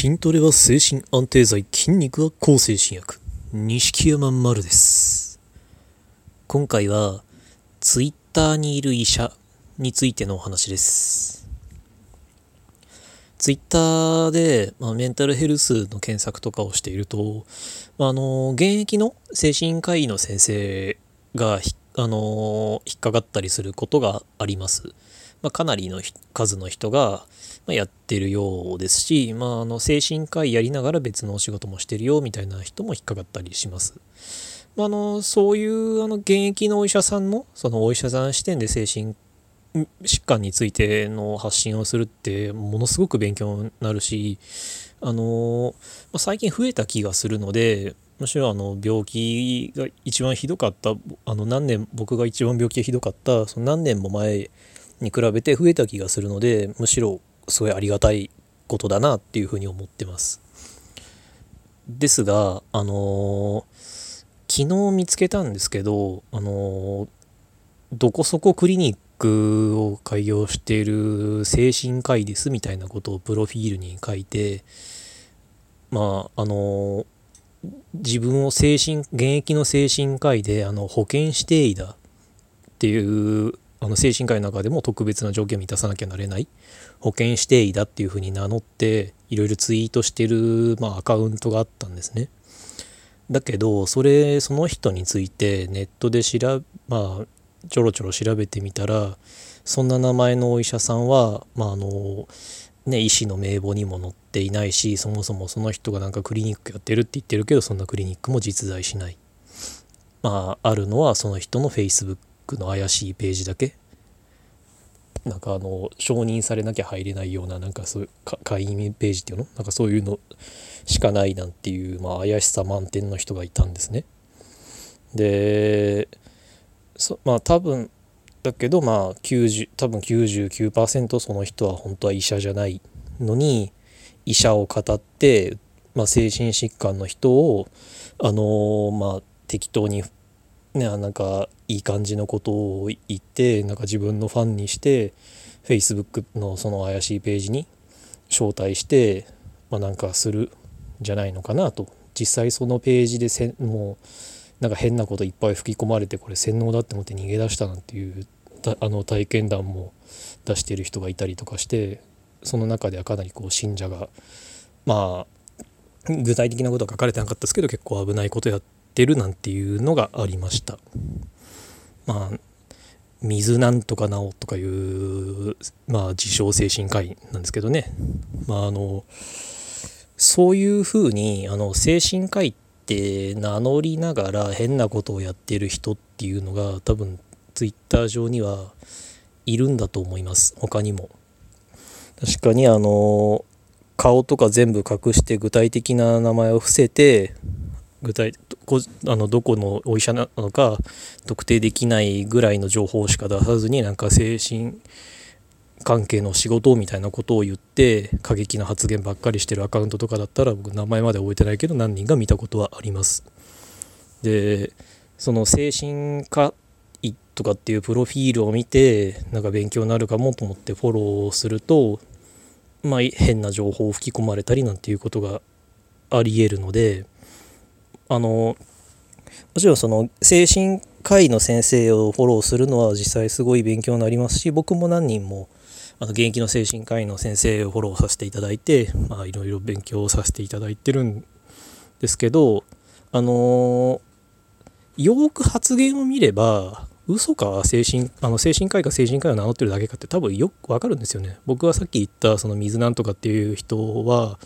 筋トレは精神安定剤筋肉は抗精神薬。錦山丸です。今回はツイッターにいる医者についてのお話です。ツイッターで、まあ、メンタルヘルスの検索とかをしていると、あの現役の精神科医の先生があの引っかかったりすることがあります。まあ、かなりの数の人がやってるようですし、まあ、あの精神科医やりながら別のお仕事もしてるよみたいな人も引っかかったりします。まあ、あのそういうあの現役のお医者さんのそのお医者さん視点で精神疾患についての発信をするってものすごく勉強になるしあの、まあ、最近増えた気がするのでむしろあの病気が一番ひどかったあの何年僕が一番病気がひどかったその何年も前に比べて増えた気がするのでむしろすごいありがたいことだなっていうふうに思ってます。ですがあのー、昨日見つけたんですけどあのー、どこそこクリニックを開業している精神科医ですみたいなことをプロフィールに書いてまああのー、自分を精神現役の精神科医であの保険指定医だっていうあの精神科医の中でも特別な条件を満たさなきゃなれない保険指定医だっていうふうに名乗っていろいろツイートしてる、まあ、アカウントがあったんですね。だけどそれその人についてネットで調まあちょろちょろ調べてみたらそんな名前のお医者さんはまああのね医師の名簿にも載っていないしそもそもその人がなんかクリニックやってるって言ってるけどそんなクリニックも実在しない。まああるのはその人の Facebook クの怪しいページだけ？なんかあの承認されなきゃ入れないようななんかそういう会員ページっていうの？なんかそういうのしかないなんていう、まあ、怪しさ満点の人がいたんですね。でそまあ多分だけどまあ90多分99%その人は本当は医者じゃないのに医者を語って、まあ、精神疾患の人をあのー、まあ適当にね、なんかいい感じのことを言ってなんか自分のファンにして Facebook のその怪しいページに招待して、まあ、なんかするんじゃないのかなと。実際そのページでせもうなんか変なこといっぱい吹き込まれてこれ洗脳だって思って逃げ出したなんていうあの体験談も出してる人がいたりとかしてその中ではかなりこう信者がまあ具体的なことは書かれてなかったですけど結構危ないことやってってるなんていうのがありました。まあ水なんとかなおとかいうまあ自称精神科医なんですけどね。まああのそういうふうにあの精神科医って名乗りながら変なことをやってる人っていうのが多分ツイッター上にはいるんだと思います。他にも。確かにあの顔とか全部隠して具体的な名前を伏せて具体こあのどこのお医者なのか特定できないぐらいの情報しか出さずになんか精神関係の仕事みたいなことを言って過激な発言ばっかりしてるアカウントとかだったら僕名前まで覚えてないけど何人が見たことはあります。でその精神科医とかっていうプロフィールを見てなんか勉強になるかもと思ってフォローするとまあ変な情報を吹き込まれたりなんていうことがありえるので。あのもちろんその精神科医の先生をフォローするのは実際すごい勉強になりますし僕も何人もあの現役の精神科医の先生をフォローさせていただいていろいろ勉強させていただいてるんですけどあのよく発言を見れば嘘か精神あの精神科医か精神科医を名乗ってるだけかって多分よくわかるんですよね。僕はさっき言ったその水なんとかっていう人は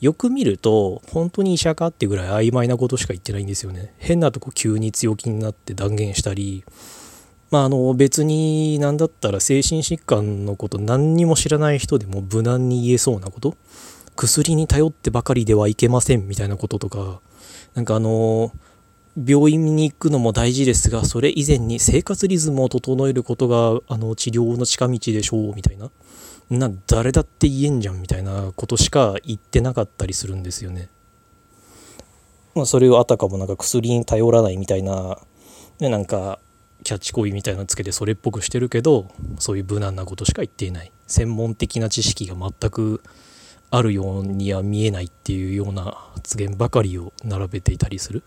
よく見ると本当に医者かってぐらい曖昧なことしか言ってないんですよね。変なとこ急に強気になって断言したりまああの別に何だったら精神疾患のこと何にも知らない人でも無難に言えそうなこと薬に頼ってばかりではいけませんみたいなこととかなんかあの病院に行くのも大事ですがそれ以前に生活リズムを整えることがあの治療の近道でしょうみたいな。な誰だって言えんじゃんみたいなことしか言ってなかったりするんですよね。まあ、それをあたかもなんか薬に頼らないみたいな、ね、なんかキャッチコピーみたいなのつけてそれっぽくしてるけどそういう無難なことしか言っていない専門的な知識が全くあるようには見えないっていうような発言ばかりを並べていたりする。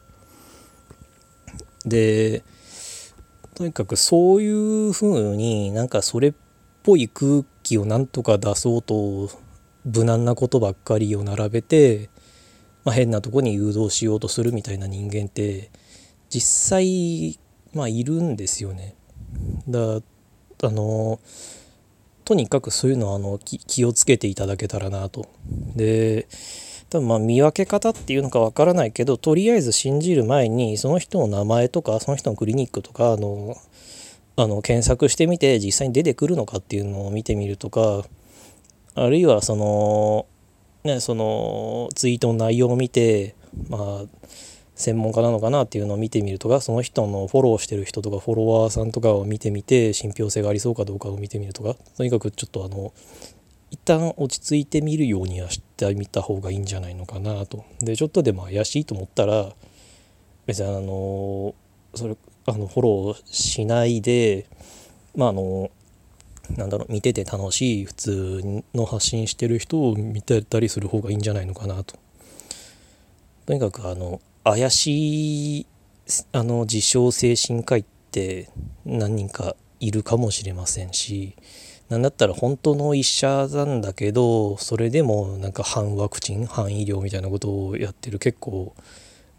でとにかくそういうふうになんかそれっぽい空気をなんとか出そうと無難なことばっかりを並べて、まあ、変なとこに誘導しようとするみたいな人間って実際まあいるんですよね。だあのとにかくそういうのはあの気をつけていただけたらなと。で多分まあ見分け方っていうのかわからないけどとりあえず信じる前にその人の名前とかその人のクリニックとかあのあの検索してみて実際に出てくるのかっていうのを見てみるとかあるいはそのねそのツイートの内容を見てまあ専門家なのかなっていうのを見てみるとかその人のフォローしてる人とかフォロワーさんとかを見てみて信憑性がありそうかどうかを見てみるとかとにかくちょっとあの一旦落ち着いてみるようにはしてみた方がいいんじゃないのかなと。でちょっとでも怪しいと思ったら別にあのそれあのフォローしないでまああのなんだろう見てて楽しい普通の発信してる人を見てたりする方がいいんじゃないのかなと。とにかくあの怪しいあの自称精神科医って何人かいるかもしれませんしなんだったら本当の医者なんだけどそれでもなんか反ワクチン反医療みたいなことをやってる結構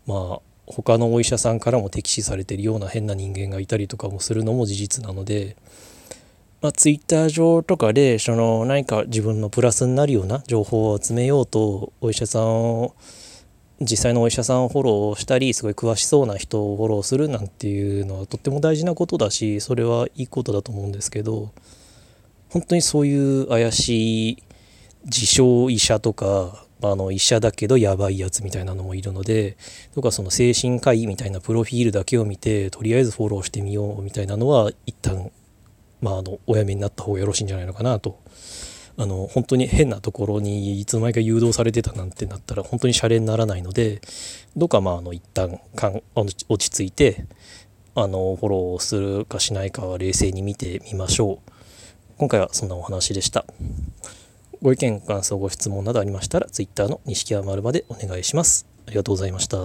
まあ他のお医者さんからも敵視されてるような変な人間がいたりとかもするのも事実なので、まあ、ツイッター上とかでその何か自分のプラスになるような情報を集めようとお医者さんを実際のお医者さんをフォローしたりすごい詳しそうな人をフォローするなんていうのはとっても大事なことだしそれはいいことだと思うんですけど本当にそういう怪しい自称医者とかあの医者だけどやばいやつみたいなのもいるのでとかその精神科医みたいなプロフィールだけを見てとりあえずフォローしてみようみたいなのは一旦まああのおやめになった方がよろしいんじゃないのかなとあの本当に変なところにいつの間にか誘導されてたなんてなったら本当にシャレにならないのでどうかまああの一旦かん落ち着いてあのフォローするかしないかは冷静に見てみましょう。今回はそんなお話でした。ご意見、感想、ご質問などありましたら、Twitter の錦山丸までお願いします。ありがとうございました。